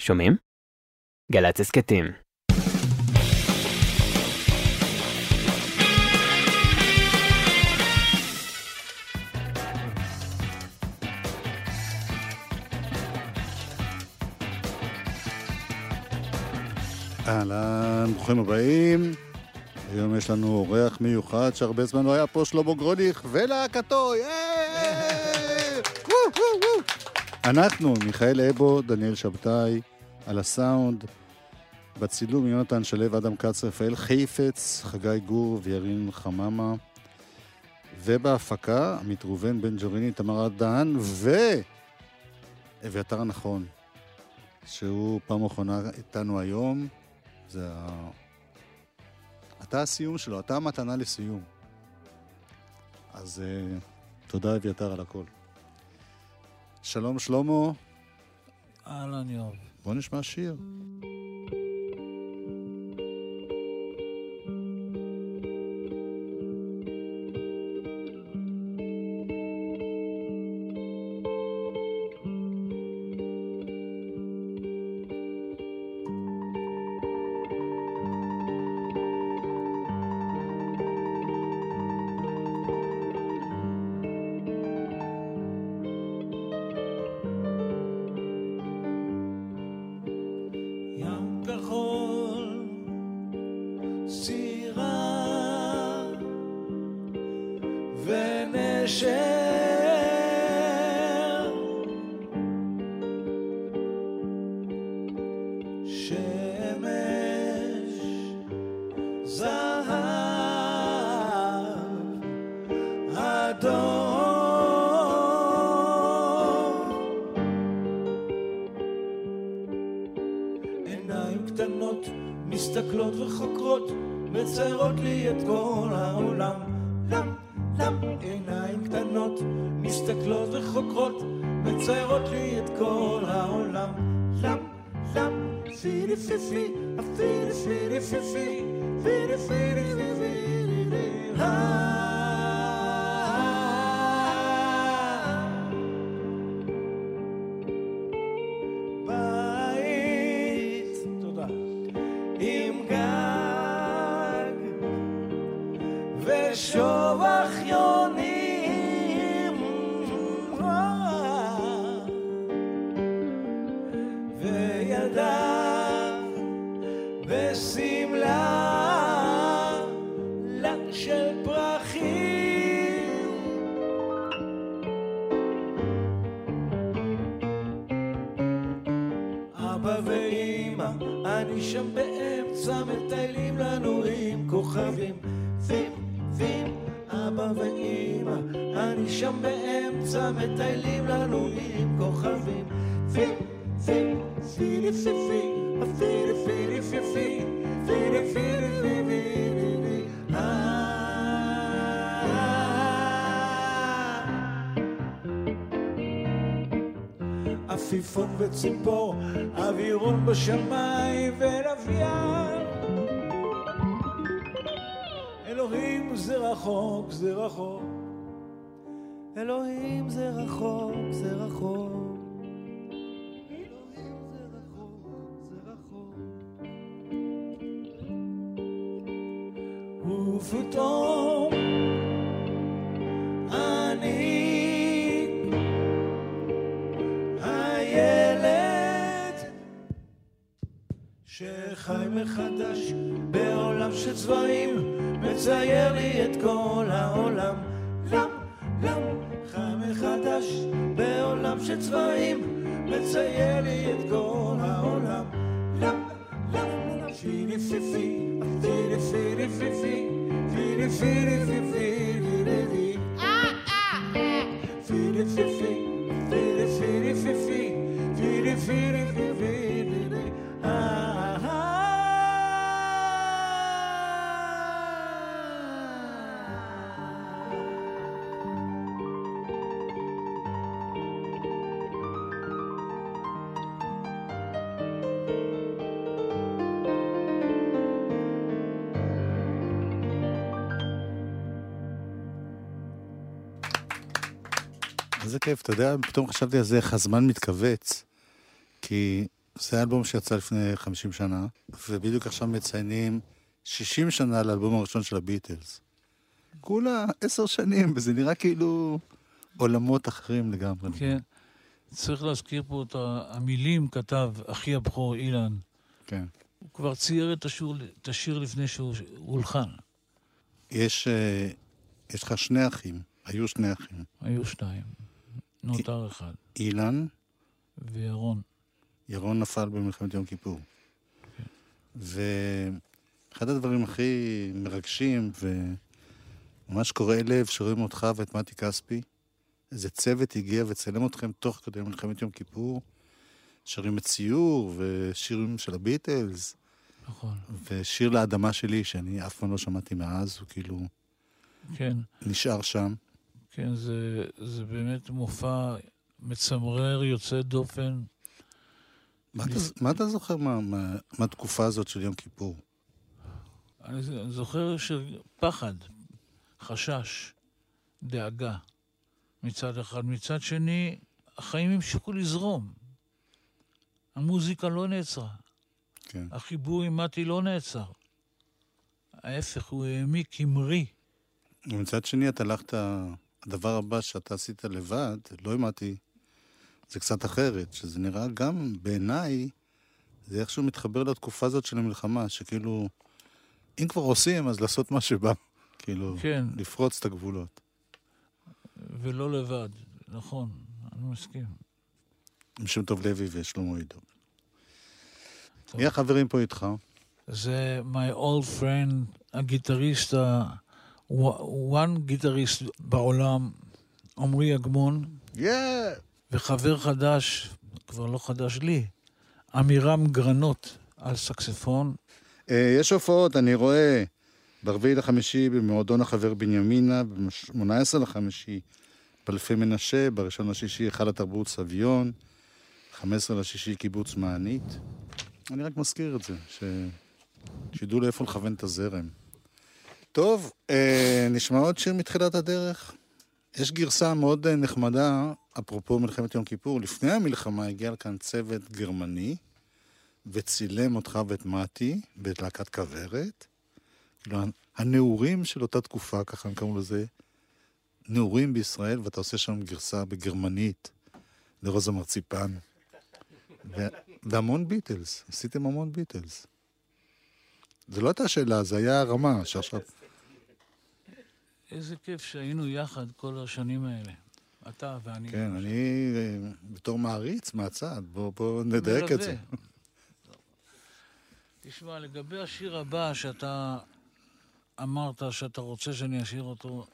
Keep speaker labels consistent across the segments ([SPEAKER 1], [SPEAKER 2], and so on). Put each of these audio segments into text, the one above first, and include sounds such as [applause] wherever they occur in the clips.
[SPEAKER 1] שומעים? גל"צ הסכתים.
[SPEAKER 2] אהלן, ברוכים הבאים. היום יש לנו אורח מיוחד שהרבה זמן לא היה פה, שלמה גרוניך ולהקתו, יאיי! אנחנו, מיכאל אבו, דניאל שבתאי, על הסאונד, בצילום יונתן שלו, אדם כץ, רפאל חיפץ, חגי גור וירין חממה, ובהפקה, עמית ראובן, בן ג'וריני, תמר דהן, ואביתר הנכון, שהוא פעם אחרונה איתנו היום. זה ה... אתה הסיום שלו, אתה המתנה לסיום. אז uh, תודה אביתר על הכל. שלום שלמה,
[SPEAKER 3] אהלן יואב.
[SPEAKER 2] בוא נשמע שיר.
[SPEAKER 3] אדום עיניים קטנות מסתכלות וחוקרות, מציירות לי את כל העולם. בשמלה לק של פרחים. אבא ואימא, אני שם באמצע, מטיילים לנו עם כוכבים. וים, וים, אבא ואימא, אני שם באמצע, מטיילים לנו עם בשמיים ולוויין. אלוהים זה רחוק, זה רחוק. אלוהים זה רחוק, זה רחוק. ופתאום מחדש בעולם של צבעים, מצייר לי את כל העולם. לם, לם, חי מחדש בעולם של צבעים, מצייר לי את כל העולם. לם, לם, פילי פיפי, פילי פילי פיפי, פילי פילי פיפי,
[SPEAKER 2] איזה כיף, אתה יודע, פתאום חשבתי על זה, איך הזמן מתכווץ. כי זה אלבום שיצא לפני 50 שנה, ובדיוק עכשיו מציינים 60 שנה לאלבום הראשון של הביטלס. כולה עשר שנים, וזה נראה כאילו עולמות אחרים לגמרי.
[SPEAKER 4] כן. צריך להזכיר פה את המילים כתב אחי הבכור אילן.
[SPEAKER 2] כן.
[SPEAKER 4] הוא כבר צייר את השיר, את השיר לפני שהוא הולחן.
[SPEAKER 2] יש, אה, יש לך שני אחים, היו שני אחים.
[SPEAKER 4] היו שניים. נותר אחד.
[SPEAKER 2] אילן,
[SPEAKER 4] וירון.
[SPEAKER 2] ירון נפל במלחמת יום כיפור. ואחד הדברים הכי מרגשים וממש קורעי לב שרואים אותך ואת מתי כספי, איזה צוות הגיע וצלם אתכם תוך כדי מלחמת יום כיפור, שרים את ציור ושירים של הביטלס,
[SPEAKER 4] נכון.
[SPEAKER 2] ושיר לאדמה שלי, שאני אף פעם לא שמעתי מאז, הוא כאילו
[SPEAKER 4] כן,
[SPEAKER 2] נשאר שם.
[SPEAKER 4] כן, זה, זה באמת מופע מצמרר, יוצא דופן.
[SPEAKER 2] מה אתה, מה אתה זוכר מה- מה- מהתקופה הזאת של יום כיפור?
[SPEAKER 4] אני אני זוכר שפחד, חשש, דאגה מצד אחד. מצד שני, החיים המשיכו לזרום. המוזיקה לא נעצרה.
[SPEAKER 2] כן.
[SPEAKER 4] החיבור עם מתי לא נעצר. ההפך, הוא העמיק, המריא.
[SPEAKER 2] ומצד שני, אתה הלכת, הדבר הבא שאתה עשית לבד, לא אמרתי, זה קצת אחרת, שזה נראה גם בעיניי, זה איכשהו מתחבר לתקופה הזאת של המלחמה, שכאילו, אם כבר עושים, אז לעשות מה שבא. כאילו,
[SPEAKER 4] כן.
[SPEAKER 2] לפרוץ את הגבולות.
[SPEAKER 4] ולא לבד. נכון, אני מסכים.
[SPEAKER 2] עם שם טוב לוי ושלמה עידו. מי החברים פה איתך?
[SPEAKER 4] זה my old friend, הגיטריסט, ה- one גיטריסט בעולם, עמרי אגמון,
[SPEAKER 2] יאה!
[SPEAKER 4] וחבר חדש, כבר לא חדש לי, עמירם גרנות על סקספון.
[SPEAKER 2] אה, יש הופעות, אני רואה, ברביעי לחמישי במועדון החבר בנימינה, ב-18 לחמישי באלפי מנשה, בראשון לשישי היכל התרבות סביון, 15 לשישי קיבוץ מענית. אני רק מזכיר את זה, ש... שידעו לאיפה לכוון את הזרם. טוב, אה, נשמע עוד שיר מתחילת הדרך. יש גרסה מאוד אה, נחמדה, אפרופו מלחמת יום כיפור. לפני המלחמה הגיע לכאן צוות גרמני, וצילם אותך ואת מתי, ואת להקת כוורת. כאילו, הנעורים של אותה תקופה, ככה הם קראו לזה, נעורים בישראל, ואתה עושה שם גרסה בגרמנית לרוזה מרציפן. ו- והמון ביטלס, עשיתם המון ביטלס. זו לא הייתה שאלה, זה היה הרמה, שעכשיו...
[SPEAKER 4] איזה כיף שהיינו יחד כל השנים האלה. אתה ואני.
[SPEAKER 2] כן, אני אה, בתור מעריץ מהצד, בוא, בוא נדייק את זה. [laughs]
[SPEAKER 4] תשמע, לגבי השיר הבא שאתה אמרת שאתה רוצה שאני אשאיר אותו,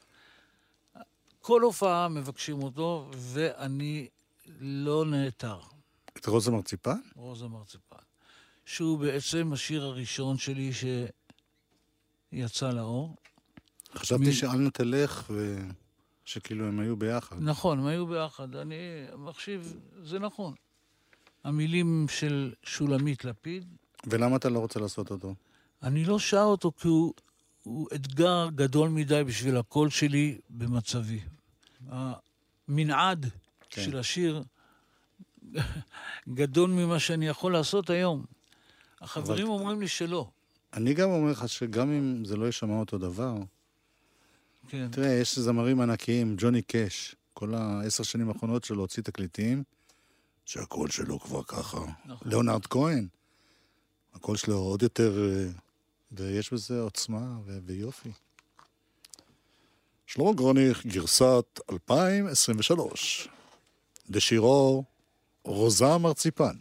[SPEAKER 4] כל הופעה מבקשים אותו, ואני לא נעתר.
[SPEAKER 2] את רוזה מרציפן?
[SPEAKER 4] רוזה מרציפן. שהוא בעצם השיר הראשון שלי שיצא לאור.
[SPEAKER 2] חשבתי
[SPEAKER 4] מי-
[SPEAKER 2] שאל תלך, ושכאילו הם היו ביחד.
[SPEAKER 4] נכון, הם היו ביחד. אני מחשיב, זה נכון. המילים של שולמית לפיד,
[SPEAKER 2] ולמה אתה לא רוצה לעשות אותו?
[SPEAKER 4] אני לא שר אותו כי הוא, הוא אתגר גדול מדי בשביל הקול שלי במצבי. המנעד.
[SPEAKER 2] כן.
[SPEAKER 4] של השיר גדול ממה שאני יכול לעשות היום. החברים
[SPEAKER 2] אבל-
[SPEAKER 4] אומרים לי שלא.
[SPEAKER 2] אני גם אומר לך שגם אם זה לא יישמע אותו דבר,
[SPEAKER 4] כן,
[SPEAKER 2] תראה, יש זמרים ענקיים, ג'וני קאש, כל העשר שנים האחרונות שלו הוציא תקליטים, שהקול שלו כבר ככה.
[SPEAKER 4] נכון.
[SPEAKER 2] ליאונרד כהן, הקול שלו עוד יותר, אה, ויש בזה עוצמה ו- ויופי. שלמה גרוניך, גרסת 2023, לשירו רוזה מרציפן.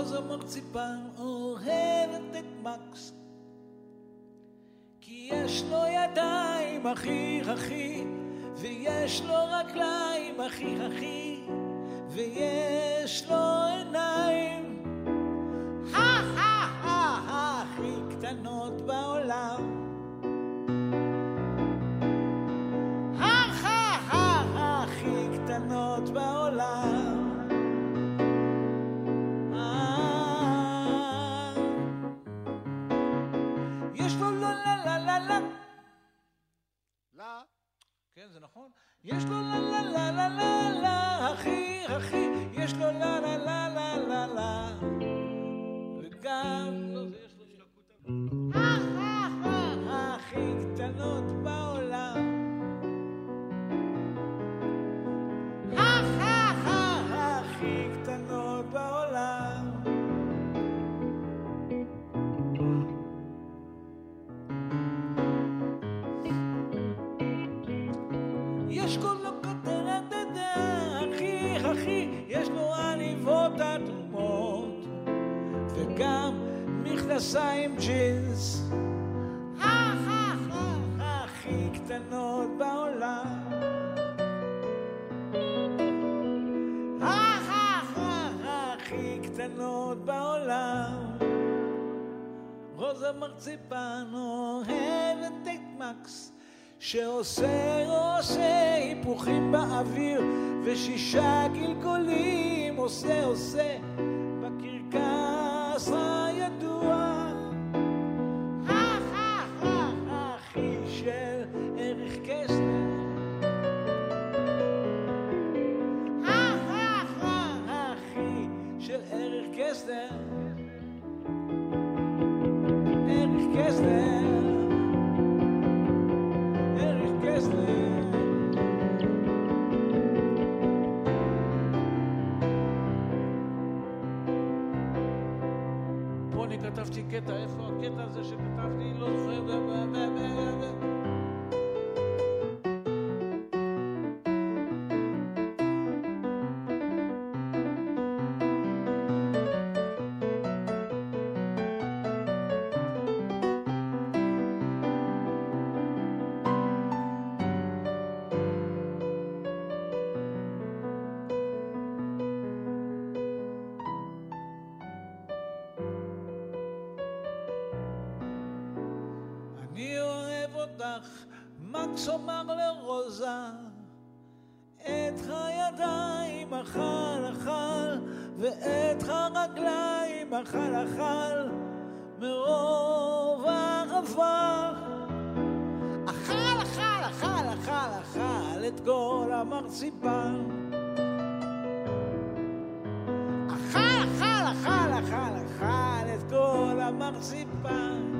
[SPEAKER 5] רוזה מרציפן אוהבת את מקס כי יש לו ידיים הכי הכי ויש לו רגליים הכי הכי
[SPEAKER 4] ויש לו עיניים, יש לו קטנות בעולם. רוזה מרציפן אוהבת את מקס שעושה עושה היפוכים באוויר ושישה גלגולים עושה עושה מקס אומר לרוזה, את הידיים אכל אכל, ואת הרגליים אכל אכל, מרוב אהבה. אכל, אכל, אכל, אכל, אכל את כל המרציפן. אכל, אכל, אכל, אכל, אכל את כל המרציפן.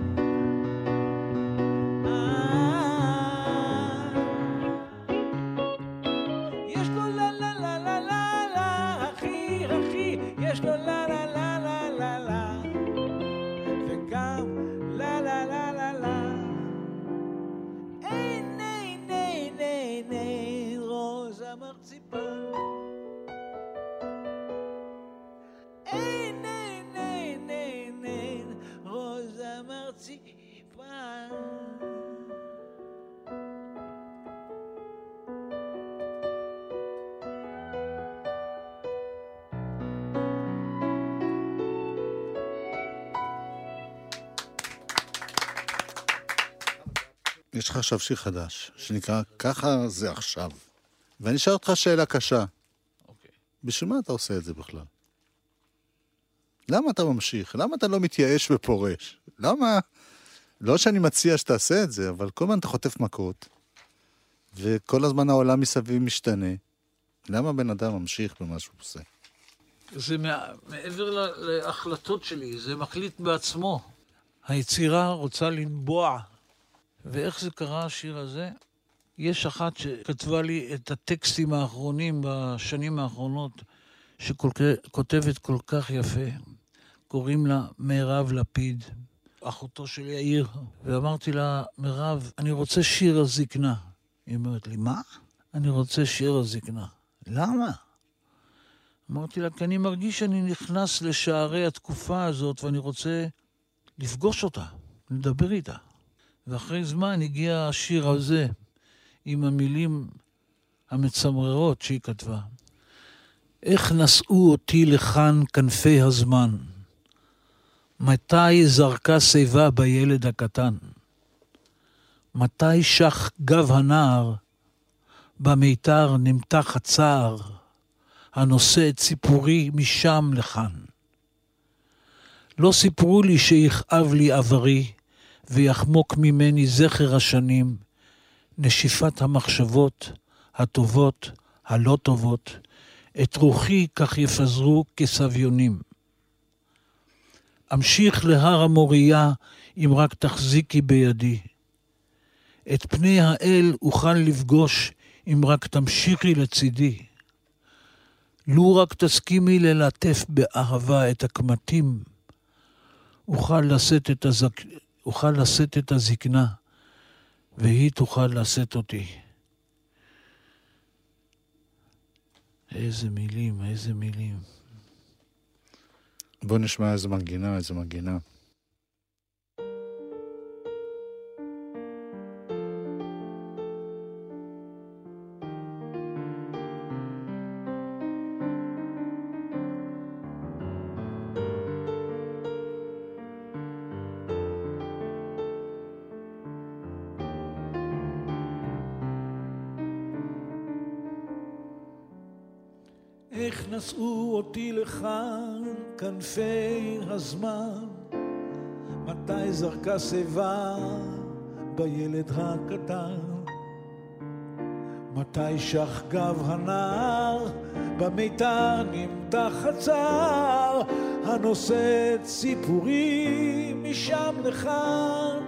[SPEAKER 4] יש
[SPEAKER 2] לך עכשיו שיר חדש, שנקרא "ככה זה עכשיו". ואני אשאל אותך שאלה קשה.
[SPEAKER 6] אוקיי.
[SPEAKER 2] בשביל מה אתה עושה את זה בכלל? למה אתה ממשיך? למה אתה לא מתייאש ופורש? למה... לא שאני מציע שתעשה את זה, אבל כל הזמן אתה חוטף מכות, וכל הזמן העולם מסביב משתנה. למה בן אדם ממשיך במה שהוא עושה?
[SPEAKER 6] זה מע... מעבר להחלטות שלי, זה מחליט בעצמו. היצירה רוצה לנבוע. ואיך זה קרה, השיר הזה? יש אחת שכתבה לי את הטקסטים האחרונים בשנים האחרונות, שכותבת כל כך יפה. קוראים לה מירב לפיד, אחותו של יאיר. ואמרתי לה, מירב, אני רוצה שיר הזקנה. היא אומרת לי, מה? אני רוצה שיר הזקנה. למה? אמרתי לה, כי אני מרגיש שאני נכנס לשערי התקופה הזאת ואני רוצה לפגוש אותה, לדבר איתה. ואחרי זמן הגיע השיר הזה, עם המילים המצמררות שהיא כתבה. איך נשאו אותי לכאן כנפי הזמן? מתי זרקה שיבה בילד הקטן? מתי שח גב הנער? במיתר נמתח הצער, הנושא את סיפורי משם לכאן. לא סיפרו לי שיכאב לי עברי, ויחמוק ממני זכר השנים, נשיפת המחשבות, הטובות, הלא טובות, את רוחי כך יפזרו כסביונים. אמשיך להר המוריה, אם רק תחזיקי בידי. את פני האל אוכל לפגוש, אם רק תמשיכי לצידי. לו רק תסכימי ללטף באהבה את הקמטים, אוכל לשאת את, הזק... אוכל לשאת את הזקנה, והיא תוכל לשאת אותי. איזה מילים, איזה מילים.
[SPEAKER 2] בוא נשמע איזה מנגינה, איזה מנגינה.
[SPEAKER 4] זרקה שיבה בילד הקטן, מתי שח גב הנער, במיתר נמתח הצער, הנושא את סיפורי משם לכאן.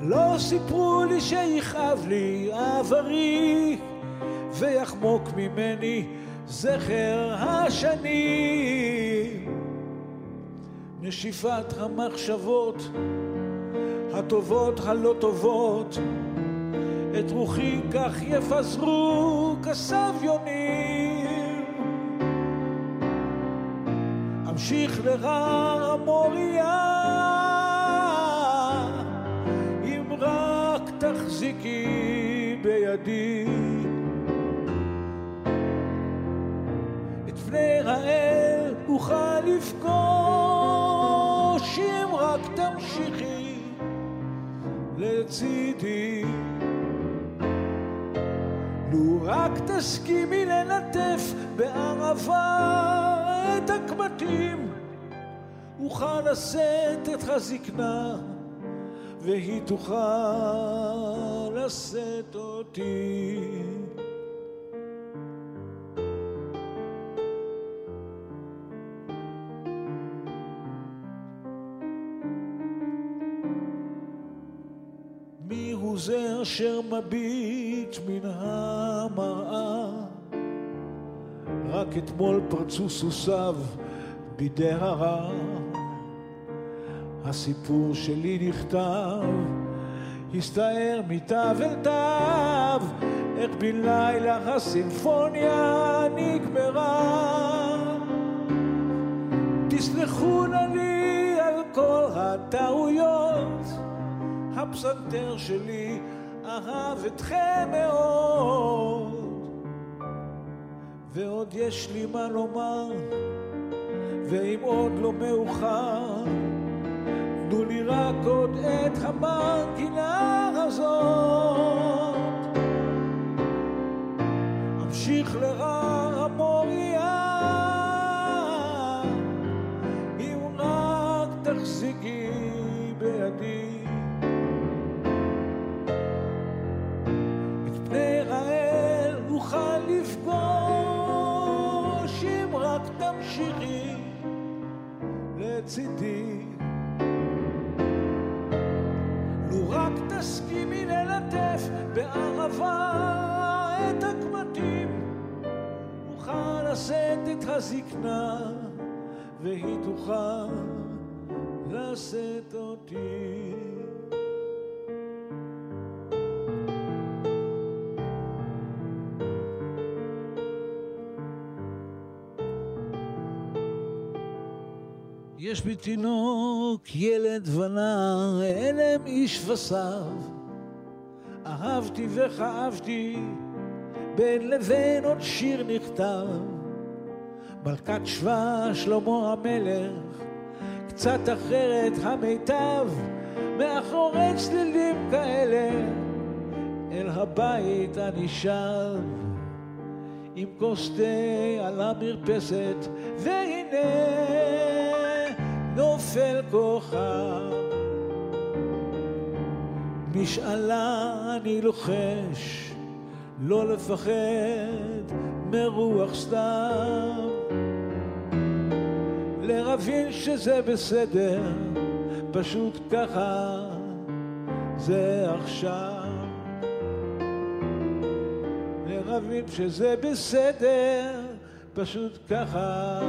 [SPEAKER 4] לא סיפרו לי שיכאב לי עברי ויחמוק ממני זכר השנים. נשיפת המחשבות, הטובות הלא טובות, את רוחי כך יפזרו כסביונים. אמשיך לרר המוריה, אם רק תחזיקי בידי. פני האל אוכל רק תמשיכי לצידי. לו רק תסכימי ללטף בערבה את הקמטים, אוכל לשאת את הזקנה והיא תוכל לשאת אותי. אשר מביט מן המראה. רק אתמול פרצו סוסיו בידי הרע. הסיפור שלי נכתב, הסתער מתו אל תו, איך בן לילה הסימפוניה נגמרה. תסלחו נא לי על כל הטעויות. הפסנתר שלי אהב אתכם מאוד. ועוד יש לי מה לומר ואם עוד לא מאוחר תנו לי רק עוד את המנגינה הזאת לצידי. לו רק תסכימי ללטף בערבה את הקמטים, אוכל לשאת את הזקנה והיא תוכל לשאת אותי. יש בי תינוק, ילד ונער, הלם איש וסב. אהבתי וכאבתי בין לבין עוד שיר נכתב. מלכת שבא שלמה המלך, קצת אחרת המיטב, מאחורי צלילים כאלה, אל הבית אני שב. עם כוס תה על המרפסת, והנה נופל כוכב. משאלה אני לוחש, לא לפחד מרוח סתם. להבין שזה בסדר, פשוט ככה זה עכשיו. להבין שזה בסדר, פשוט ככה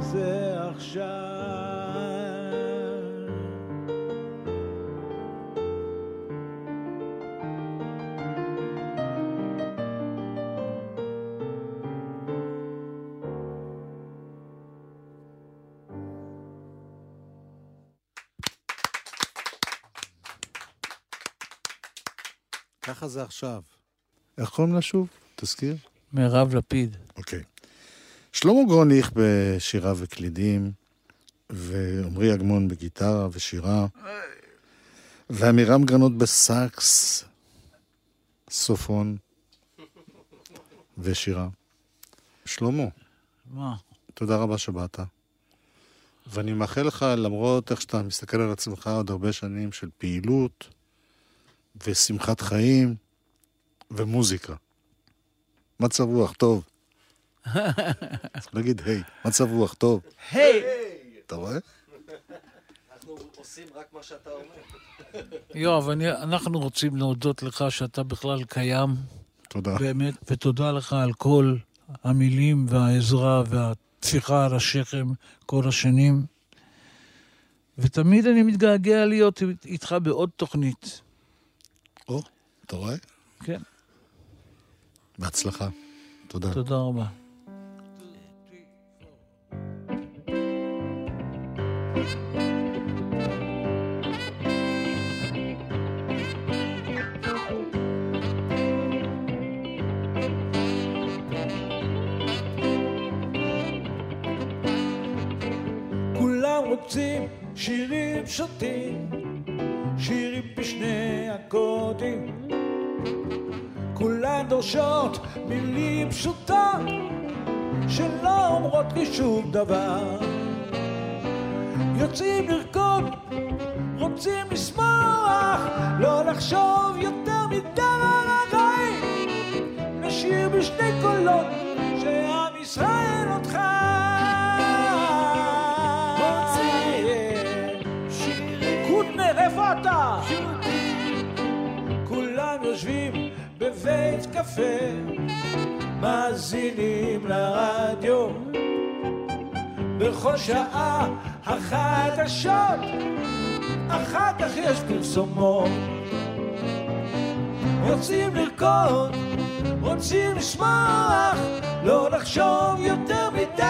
[SPEAKER 4] זה עכשיו.
[SPEAKER 2] ככה זה עכשיו. איך קוראים לה שוב? תזכיר.
[SPEAKER 6] מירב לפיד.
[SPEAKER 2] אוקיי. שלמה גרוניך בשירה וקלידים, ועמרי אגמון בגיטרה ושירה, ועמירם גרנות בסאקס, סופון ושירה. שלמה,
[SPEAKER 6] מה?
[SPEAKER 2] תודה רבה שבאת. ואני מאחל לך, למרות איך שאתה מסתכל על עצמך עוד הרבה שנים של פעילות ושמחת חיים ומוזיקה. מצב רוח טוב. צריך להגיד היי, מצב רוח טוב.
[SPEAKER 4] היי!
[SPEAKER 2] אתה רואה?
[SPEAKER 3] אנחנו עושים רק מה שאתה אומר.
[SPEAKER 6] יואב, אנחנו רוצים להודות לך שאתה בכלל קיים,
[SPEAKER 2] תודה.
[SPEAKER 6] באמת, ותודה לך על כל המילים והעזרה והטפיחה על השכם כל השנים. ותמיד אני מתגעגע להיות איתך בעוד תוכנית.
[SPEAKER 2] או, אתה רואה?
[SPEAKER 6] כן,
[SPEAKER 2] בהצלחה. תודה.
[SPEAKER 6] תודה רבה.
[SPEAKER 4] רוצים שירים שוטים, שירים בשני הקודים. כולן דורשות מילים פשוטות, שלא אומרות לי שום דבר. יוצאים לרקוד, רוצים לשמוח, לא לחשוב יותר מדי על החיים. נשיר בשני קולות, בבית קפה, מאזינים לרדיו. בכל שעה החדשות, אחר כך יש פרסומות. רוצים לרקוד, רוצים לשמוח, לא לחשוב יותר מדי.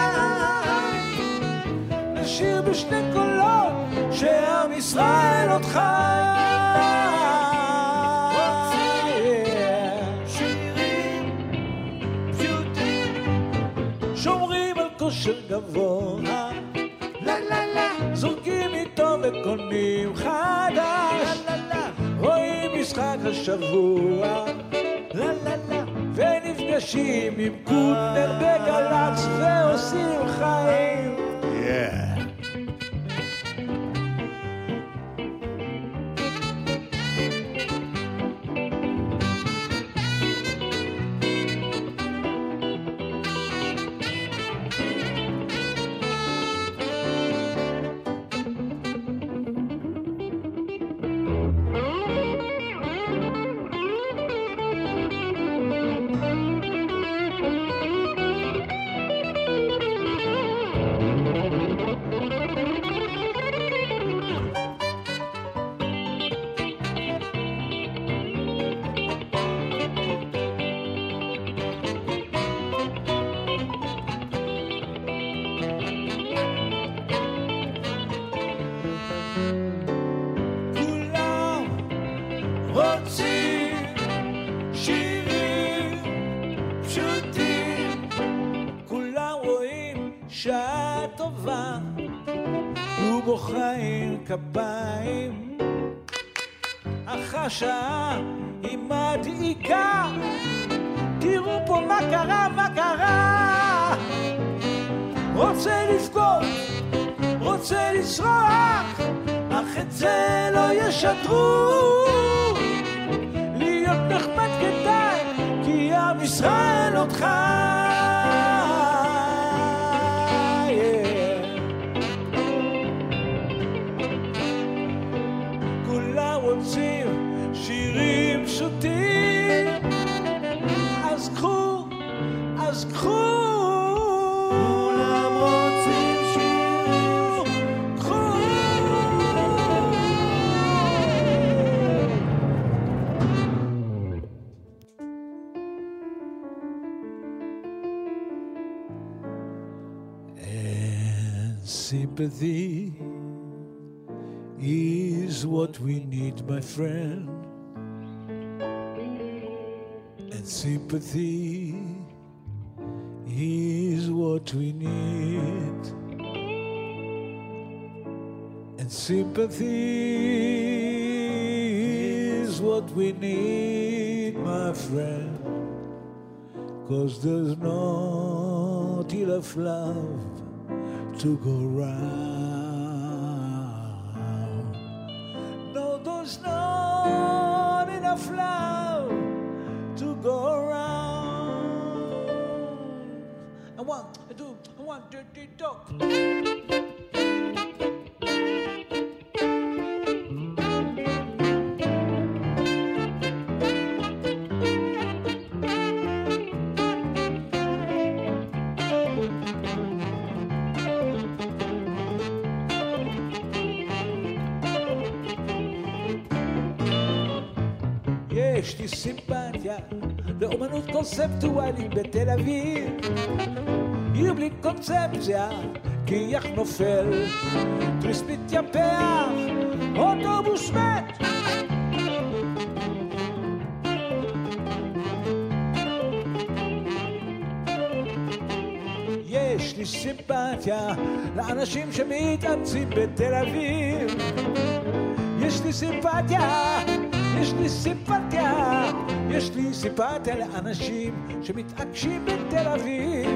[SPEAKER 4] נשיר בשני קולות, שעם ישראל אותך. שומרים כושר גבוה, לה לה לה, זורקים איתו וקונים חדש, לה לה לה, רואים משחק השבוע, לה לה לה, ונפגשים עם קוטנר בגל"צ ועושים חיים.
[SPEAKER 2] Yeah.
[SPEAKER 4] כפיים. אך השעה היא מדאיגה, תראו פה מה קרה, מה קרה. רוצה לבכות, רוצה לצרוח, אך את זה לא ישדרו. להיות נחמד כדאי, כי עם ישראל חי. Sympathy is what we need, my friend. And sympathy is what we need. And sympathy is what we need, my friend. Cause there's not enough love to go round. No, there's not enough love to go round. I want to do, I want to do, do. יש לי סימפתיה לאומנות קונספטואלית בתל אביב. עיר בלי קונספציה, קיח נופל, טריסט מתייפח, אוטובוס מת. יש לי סימפתיה לאנשים שמתאמצים בתל אביב. יש לי סימפתיה, יש לי סימפתיה, יש לי סימפתיה לאנשים שמתעקשים בתל אביב.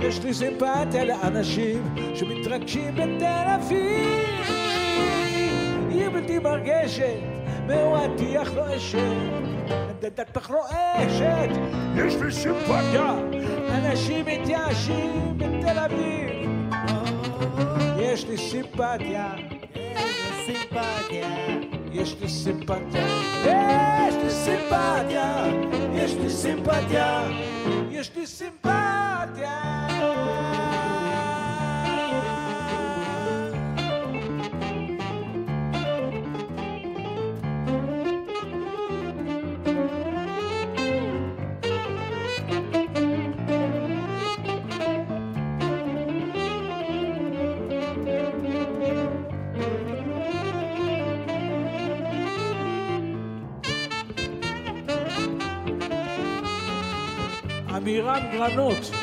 [SPEAKER 4] יש לי סימפתיה לאנשים שמתרגשים בתל אביב. עיר בלתי מרגשת, מהוואטיח רועשת, דדת פח רועשת. יש לי סימפתיה, אנשים מתייאשים בתל אביב. יש לי סימפתיה. יש לי סימפתיה, יש לי סימפתיה, יש לי סימפתיה, יש לי סימפתיה. עמירם גרנות,